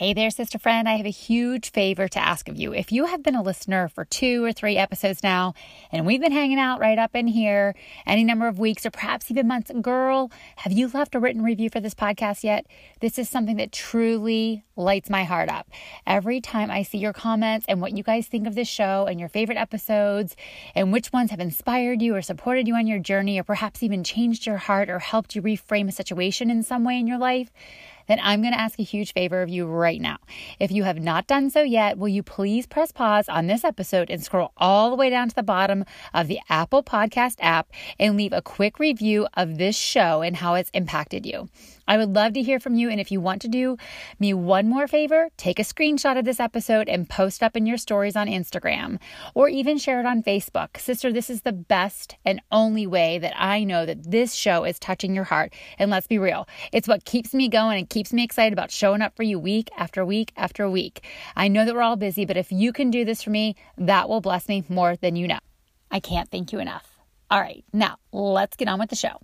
Hey there, sister friend. I have a huge favor to ask of you. If you have been a listener for two or three episodes now, and we've been hanging out right up in here any number of weeks or perhaps even months, girl, have you left a written review for this podcast yet? This is something that truly lights my heart up. Every time I see your comments and what you guys think of this show and your favorite episodes and which ones have inspired you or supported you on your journey or perhaps even changed your heart or helped you reframe a situation in some way in your life, then I'm going to ask a huge favor of you right now. If you have not done so yet, will you please press pause on this episode and scroll all the way down to the bottom of the Apple Podcast app and leave a quick review of this show and how it's impacted you? I would love to hear from you. And if you want to do me one more favor, take a screenshot of this episode and post up in your stories on Instagram or even share it on Facebook. Sister, this is the best and only way that I know that this show is touching your heart. And let's be real, it's what keeps me going and keeps me excited about showing up for you week after week after week. I know that we're all busy, but if you can do this for me, that will bless me more than you know. I can't thank you enough. All right, now let's get on with the show.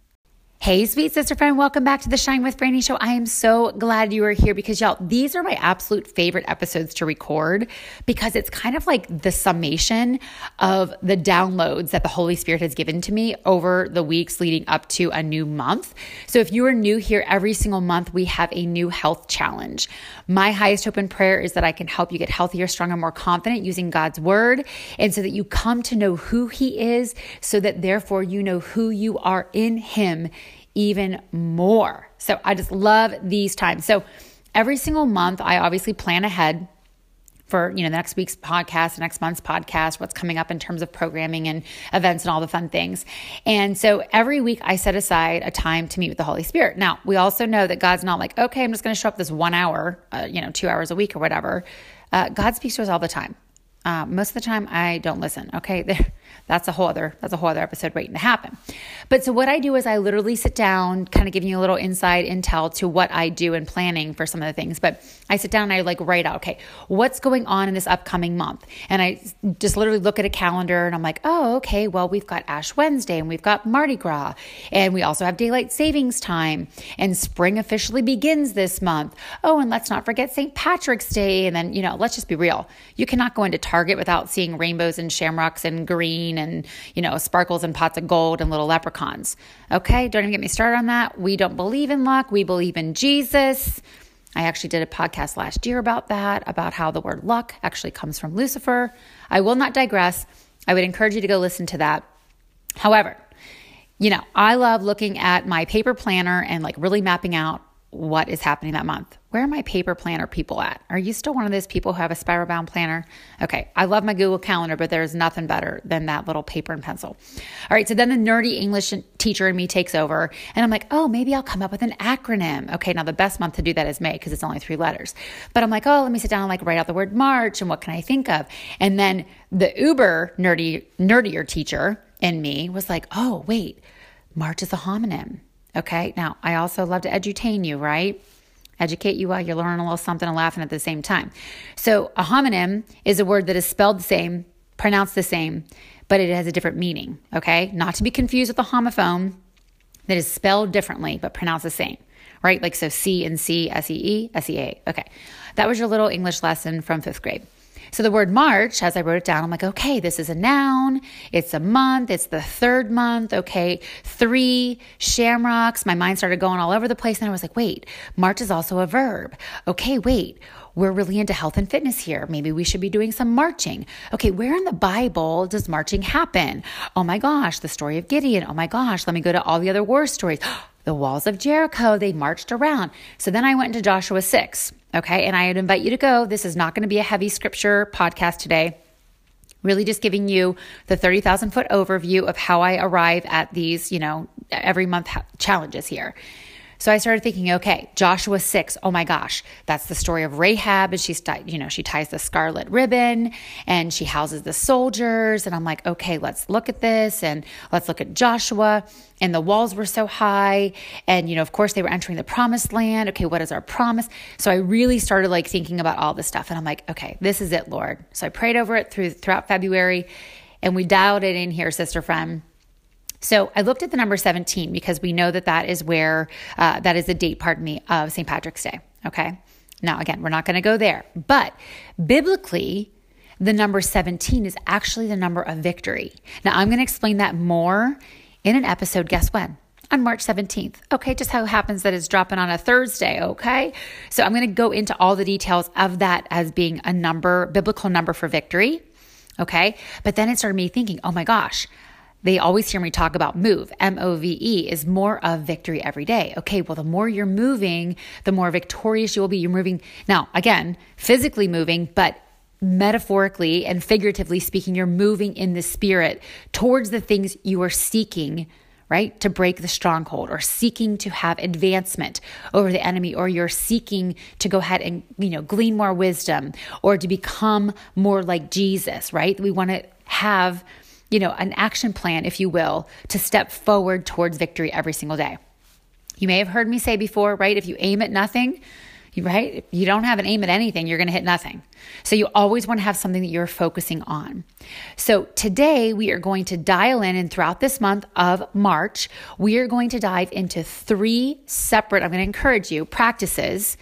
Hey, sweet sister friend, welcome back to the Shine with Franny show. I am so glad you are here because, y'all, these are my absolute favorite episodes to record because it's kind of like the summation of the downloads that the Holy Spirit has given to me over the weeks leading up to a new month. So, if you are new here, every single month we have a new health challenge. My highest hope and prayer is that I can help you get healthier, stronger, more confident using God's word, and so that you come to know who He is, so that therefore you know who you are in Him even more. So I just love these times. So every single month, I obviously plan ahead for you know the next week's podcast, the next month's podcast, what's coming up in terms of programming and events and all the fun things. And so every week I set aside a time to meet with the Holy Spirit. Now we also know that God's not like okay, I'm just going to show up this one hour, uh, you know, two hours a week or whatever. Uh, God speaks to us all the time. Uh, most of the time, I don't listen. Okay, that's a whole other that's a whole other episode waiting to happen. But so what I do is I literally sit down, kind of giving you a little inside intel to what I do in planning for some of the things. But I sit down and I like write out, okay, what's going on in this upcoming month, and I just literally look at a calendar and I'm like, oh, okay, well we've got Ash Wednesday and we've got Mardi Gras, and we also have daylight savings time, and spring officially begins this month. Oh, and let's not forget St. Patrick's Day, and then you know, let's just be real, you cannot go into Target without seeing rainbows and shamrocks and green and, you know, sparkles and pots of gold and little leprechauns. Okay, don't even get me started on that. We don't believe in luck, we believe in Jesus. I actually did a podcast last year about that, about how the word luck actually comes from Lucifer. I will not digress. I would encourage you to go listen to that. However, you know, I love looking at my paper planner and like really mapping out what is happening that month. Where are my paper planner people at? Are you still one of those people who have a spiral bound planner? Okay, I love my Google Calendar, but there's nothing better than that little paper and pencil. All right, so then the nerdy English teacher in me takes over, and I'm like, oh, maybe I'll come up with an acronym. Okay, now the best month to do that is May because it's only three letters. But I'm like, oh, let me sit down and like write out the word March and what can I think of? And then the uber nerdy, nerdier teacher in me was like, oh, wait, March is a homonym. Okay. Now, I also love to edutain you, right? Educate you while you're learning a little something and laughing at the same time. So, a homonym is a word that is spelled the same, pronounced the same, but it has a different meaning. Okay. Not to be confused with a homophone that is spelled differently, but pronounced the same, right? Like, so C and C, S E E, S E A. Okay. That was your little English lesson from fifth grade. So the word March, as I wrote it down, I'm like, okay, this is a noun. It's a month. It's the third month. Okay. Three shamrocks. My mind started going all over the place. And I was like, wait, March is also a verb. Okay, wait. We're really into health and fitness here. Maybe we should be doing some marching. Okay, where in the Bible does marching happen? Oh my gosh, the story of Gideon. Oh my gosh, let me go to all the other war stories. The walls of Jericho, they marched around. So then I went into Joshua 6. Okay. And I would invite you to go. This is not going to be a heavy scripture podcast today. Really just giving you the 30,000 foot overview of how I arrive at these, you know, every month challenges here. So I started thinking, okay, Joshua 6, oh my gosh, that's the story of Rahab. And she's, you know, she ties the scarlet ribbon and she houses the soldiers. And I'm like, okay, let's look at this and let's look at Joshua. And the walls were so high. And, you know, of course, they were entering the promised land. Okay, what is our promise? So I really started like thinking about all this stuff. And I'm like, okay, this is it, Lord. So I prayed over it through throughout February and we dialed it in here, sister friend. So I looked at the number 17 because we know that that is where, uh, that is the date, pardon me, of St. Patrick's Day. Okay. Now, again, we're not going to go there, but biblically, the number 17 is actually the number of victory. Now, I'm going to explain that more in an episode. Guess when? On March 17th. Okay, just how it happens that it's dropping on a Thursday. Okay, so I'm going to go into all the details of that as being a number, biblical number for victory. Okay, but then it started me thinking, oh my gosh, they always hear me talk about move. M O V E is more of victory every day. Okay, well, the more you're moving, the more victorious you will be. You're moving now, again, physically moving, but metaphorically and figuratively speaking, you're moving in the spirit towards the things you are seeking right? To break the stronghold or seeking to have advancement over the enemy or you're seeking to go ahead and, you know, glean more wisdom or to become more like Jesus, right? We want to have you know, an action plan, if you will, to step forward towards victory every single day. You may have heard me say before, right? If you aim at nothing, right? If you don't have an aim at anything, you're going to hit nothing. So you always want to have something that you're focusing on. So today we are going to dial in and throughout this month of March, we are going to dive into three separate, I'm going to encourage you, practices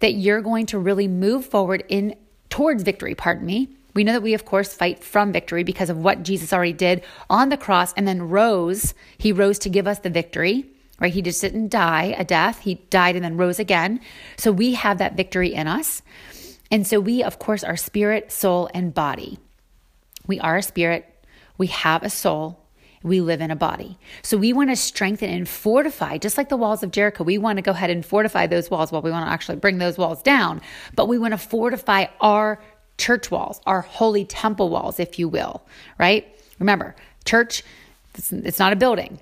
that you're going to really move forward in towards victory, pardon me, we know that we, of course, fight from victory because of what Jesus already did on the cross and then rose. He rose to give us the victory, right? He just didn't die a death, he died and then rose again. So we have that victory in us. And so we, of course, are spirit, soul, and body. We are a spirit, we have a soul, we live in a body. So we want to strengthen and fortify, just like the walls of Jericho. We want to go ahead and fortify those walls. Well, we want to actually bring those walls down, but we want to fortify our church walls, our holy temple walls, if you will, right? Remember, church, it's, it's not a building.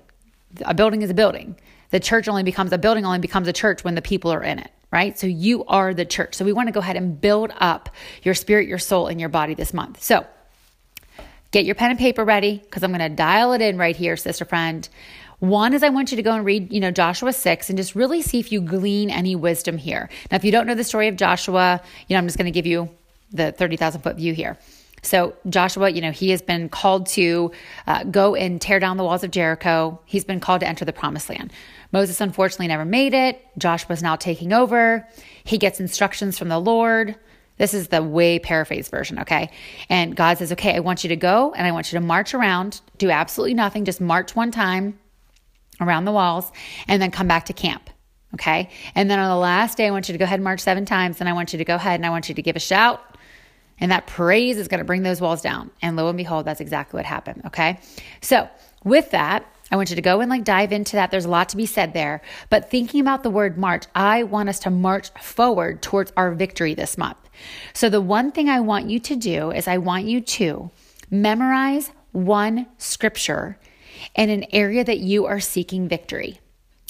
A building is a building. The church only becomes a building, only becomes a church when the people are in it, right? So you are the church. So we want to go ahead and build up your spirit, your soul, and your body this month. So get your pen and paper ready because I'm going to dial it in right here, sister friend. One is I want you to go and read, you know, Joshua 6 and just really see if you glean any wisdom here. Now, if you don't know the story of Joshua, you know, I'm just going to give you the 30,000 foot view here. So, Joshua, you know, he has been called to uh, go and tear down the walls of Jericho. He's been called to enter the promised land. Moses unfortunately never made it. Joshua's now taking over. He gets instructions from the Lord. This is the way paraphrased version, okay? And God says, okay, I want you to go and I want you to march around, do absolutely nothing, just march one time around the walls, and then come back to camp. Okay. And then on the last day, I want you to go ahead and march seven times. And I want you to go ahead and I want you to give a shout and that praise is going to bring those walls down. And lo and behold, that's exactly what happened. Okay. So with that, I want you to go and like dive into that. There's a lot to be said there. But thinking about the word march, I want us to march forward towards our victory this month. So the one thing I want you to do is I want you to memorize one scripture in an area that you are seeking victory.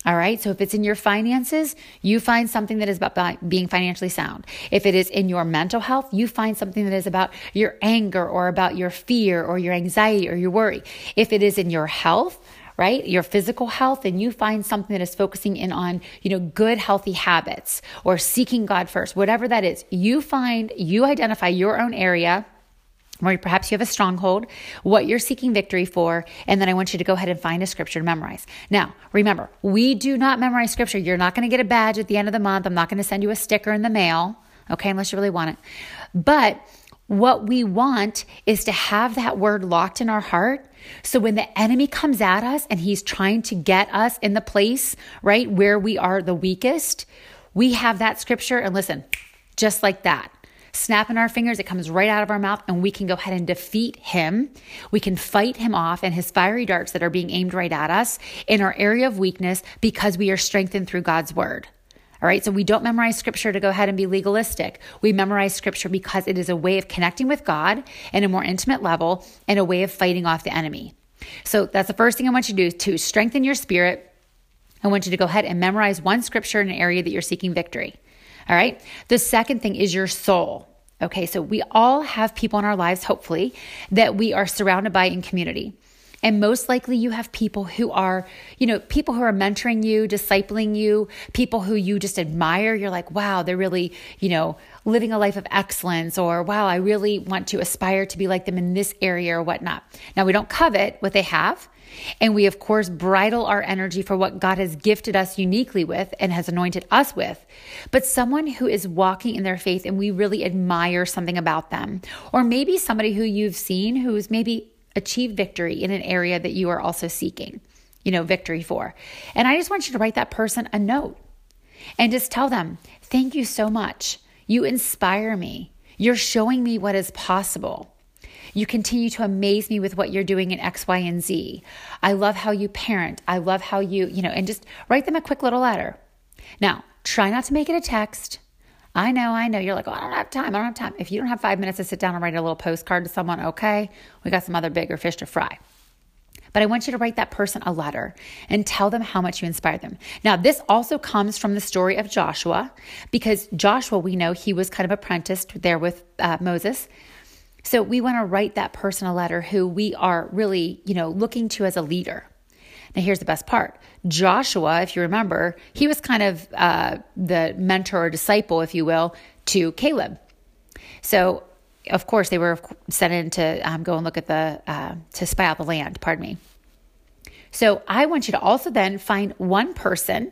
All right. So if it's in your finances, you find something that is about being financially sound. If it is in your mental health, you find something that is about your anger or about your fear or your anxiety or your worry. If it is in your health, right? Your physical health and you find something that is focusing in on, you know, good healthy habits or seeking God first, whatever that is, you find, you identify your own area where perhaps you have a stronghold, what you're seeking victory for, and then I want you to go ahead and find a scripture to memorize. Now, remember, we do not memorize scripture. You're not going to get a badge at the end of the month. I'm not going to send you a sticker in the mail, okay, unless you really want it. But what we want is to have that word locked in our heart. So when the enemy comes at us and he's trying to get us in the place, right, where we are the weakest, we have that scripture and listen, just like that snapping our fingers, it comes right out of our mouth, and we can go ahead and defeat him. We can fight him off and his fiery darts that are being aimed right at us in our area of weakness because we are strengthened through God's word. All right, so we don't memorize scripture to go ahead and be legalistic. We memorize scripture because it is a way of connecting with God in a more intimate level and a way of fighting off the enemy. So that's the first thing I want you to do to strengthen your spirit. I want you to go ahead and memorize one scripture in an area that you're seeking victory. All right. The second thing is your soul. Okay. So we all have people in our lives, hopefully, that we are surrounded by in community. And most likely you have people who are, you know, people who are mentoring you, discipling you, people who you just admire. You're like, wow, they're really, you know, living a life of excellence, or wow, I really want to aspire to be like them in this area or whatnot. Now, we don't covet what they have. And we, of course, bridle our energy for what God has gifted us uniquely with and has anointed us with. But someone who is walking in their faith and we really admire something about them, or maybe somebody who you've seen who's maybe achieve victory in an area that you are also seeking, you know, victory for. And I just want you to write that person a note and just tell them, thank you so much. You inspire me. You're showing me what is possible. You continue to amaze me with what you're doing in X, Y, and Z. I love how you parent. I love how you, you know, and just write them a quick little letter. Now, try not to make it a text. I know, I know. You're like, oh, I don't have time. I don't have time. If you don't have five minutes to sit down and write a little postcard to someone, okay, we got some other bigger fish to fry. But I want you to write that person a letter and tell them how much you inspired them. Now, this also comes from the story of Joshua, because Joshua, we know he was kind of apprenticed there with uh, Moses. So we want to write that person a letter who we are really, you know, looking to as a leader. Now, here's the best part Joshua, if you remember, he was kind of uh, the mentor or disciple, if you will, to Caleb. So, of course, they were sent in to um, go and look at the, uh, to spy out the land, pardon me. So, I want you to also then find one person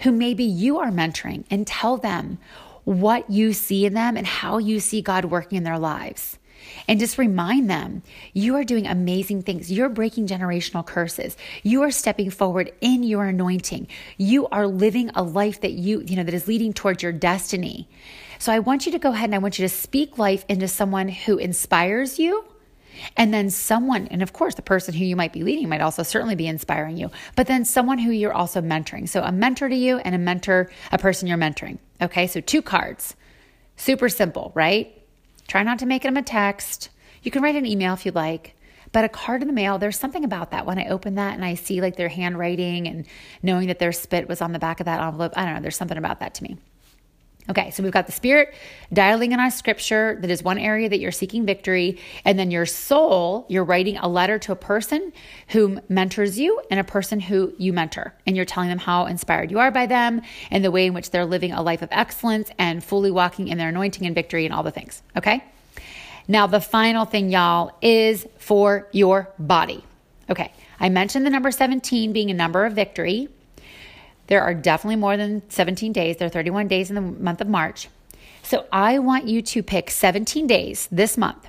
who maybe you are mentoring and tell them what you see in them and how you see God working in their lives and just remind them you are doing amazing things. You're breaking generational curses. You are stepping forward in your anointing. You are living a life that you, you know, that is leading towards your destiny. So I want you to go ahead and I want you to speak life into someone who inspires you. And then someone, and of course, the person who you might be leading might also certainly be inspiring you, but then someone who you're also mentoring. So a mentor to you and a mentor, a person you're mentoring. Okay, so two cards. Super simple, right? Try not to make them a text. You can write an email if you'd like. But a card in the mail, there's something about that. When I open that and I see like their handwriting and knowing that their spit was on the back of that envelope, I don't know, there's something about that to me. Okay, so we've got the spirit dialing in on scripture that is one area that you're seeking victory. And then your soul, you're writing a letter to a person who mentors you and a person who you mentor. And you're telling them how inspired you are by them and the way in which they're living a life of excellence and fully walking in their anointing and victory and all the things. Okay? Now, the final thing, y'all, is for your body. Okay, I mentioned the number 17 being a number of victory. There are definitely more than 17 days. There are 31 days in the month of March. So I want you to pick 17 days this month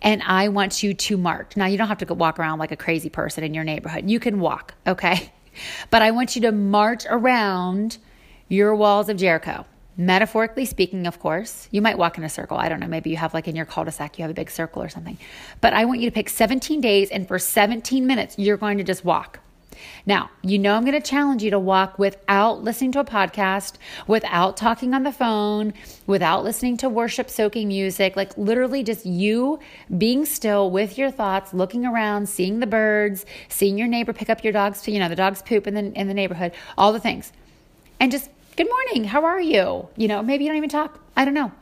and I want you to mark. Now, you don't have to walk around like a crazy person in your neighborhood. You can walk, okay? But I want you to march around your walls of Jericho. Metaphorically speaking, of course, you might walk in a circle. I don't know. Maybe you have like in your cul de sac, you have a big circle or something. But I want you to pick 17 days, and for 17 minutes, you're going to just walk. Now, you know, I'm going to challenge you to walk without listening to a podcast, without talking on the phone, without listening to worship soaking music, like literally just you being still with your thoughts, looking around, seeing the birds, seeing your neighbor pick up your dog's, you know, the dog's poop in the, in the neighborhood, all the things. And just, good morning, how are you? You know, maybe you don't even talk. I don't know.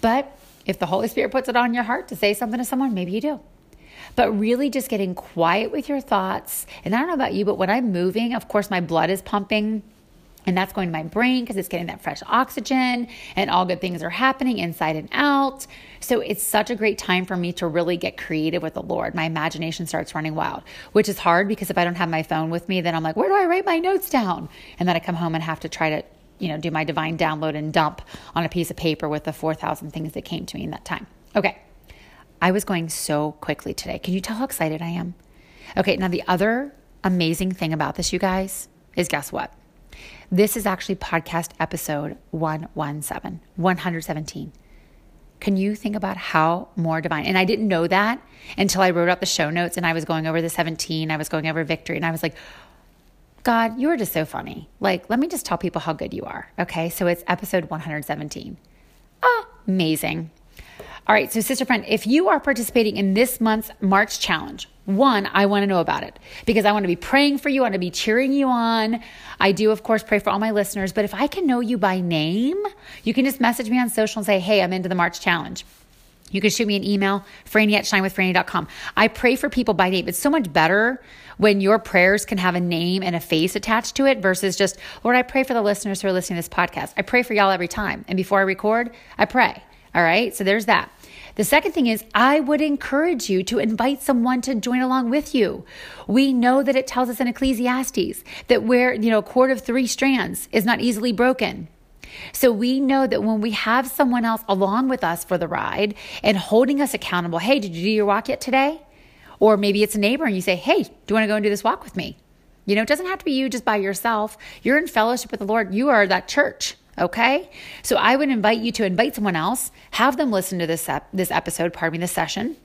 But if the Holy Spirit puts it on your heart to say something to someone, maybe you do but really just getting quiet with your thoughts. And I don't know about you, but when I'm moving, of course, my blood is pumping. And that's going to my brain because it's getting that fresh oxygen and all good things are happening inside and out. So it's such a great time for me to really get creative with the Lord. My imagination starts running wild, which is hard because if I don't have my phone with me, then I'm like, where do I write my notes down? And then I come home and have to try to, you know, do my divine download and dump on a piece of paper with the 4,000 things that came to me in that time. Okay. I was going so quickly today. Can you tell how excited I am? Okay, now the other amazing thing about this, you guys, is guess what? This is actually podcast episode 117, 117. Can you think about how more divine? And I didn't know that until I wrote out the show notes and I was going over the 17, I was going over victory, and I was like, God, you are just so funny. Like, let me just tell people how good you are. Okay, so it's episode 117. Ah, amazing. All right, so sister friend, if you are participating in this month's March challenge, one, I want to know about it because I want to be praying for you. I want to be cheering you on. I do, of course, pray for all my listeners, but if I can know you by name, you can just message me on social and say, hey, I'm into the March challenge. You can shoot me an email, franny at shinewithfranny.com. I pray for people by name. It's so much better when your prayers can have a name and a face attached to it versus just, Lord, I pray for the listeners who are listening to this podcast. I pray for y'all every time. And before I record, I pray. All right. So there's that. The second thing is, I would encourage you to invite someone to join along with you. We know that it tells us in Ecclesiastes that where, you know, a cord of three strands is not easily broken. So we know that when we have someone else along with us for the ride and holding us accountable, hey, did you do your walk yet today? Or maybe it's a neighbor and you say, hey, do you want to go and do this walk with me? You know, it doesn't have to be you just by yourself. You're in fellowship with the Lord. You are that church. Okay. So I would invite you to invite someone else, have them listen to this, ep- this episode, pardon me, this session,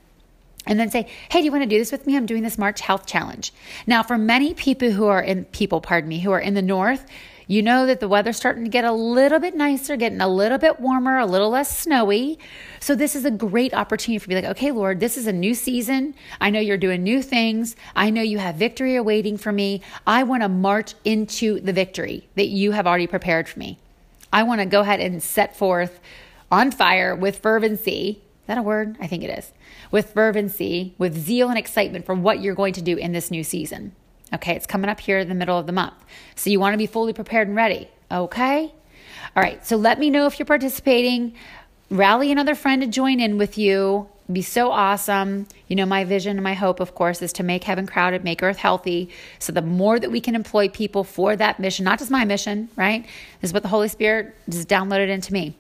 and then say, hey, do you want to do this with me? I'm doing this March Health Challenge. Now, for many people who are in, people, pardon me, who are in the north, you know that the weather's starting to get a little bit nicer, getting a little bit warmer, a little less snowy. So, this is a great opportunity for me, like, okay, Lord, this is a new season. I know you're doing new things. I know you have victory awaiting for me. I want to march into the victory that you have already prepared for me. I want to go ahead and set forth on fire with fervency. Is that a word? I think it is. With fervency, with zeal and excitement for what you're going to do in this new season. Okay, it's coming up here in the middle of the month. So you want to be fully prepared and ready. Okay? All right, so let me know if you're participating. Rally another friend to join in with you. Be so awesome. You know, my vision and my hope, of course, is to make heaven crowded, make earth healthy. So the more that we can employ people for that mission, not just my mission, right? This is what the Holy Spirit just downloaded into me,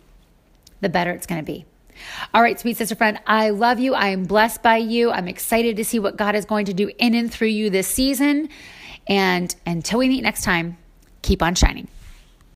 the better it's going to be. All right, sweet sister friend, I love you. I am blessed by you. I'm excited to see what God is going to do in and through you this season. And until we meet next time, keep on shining.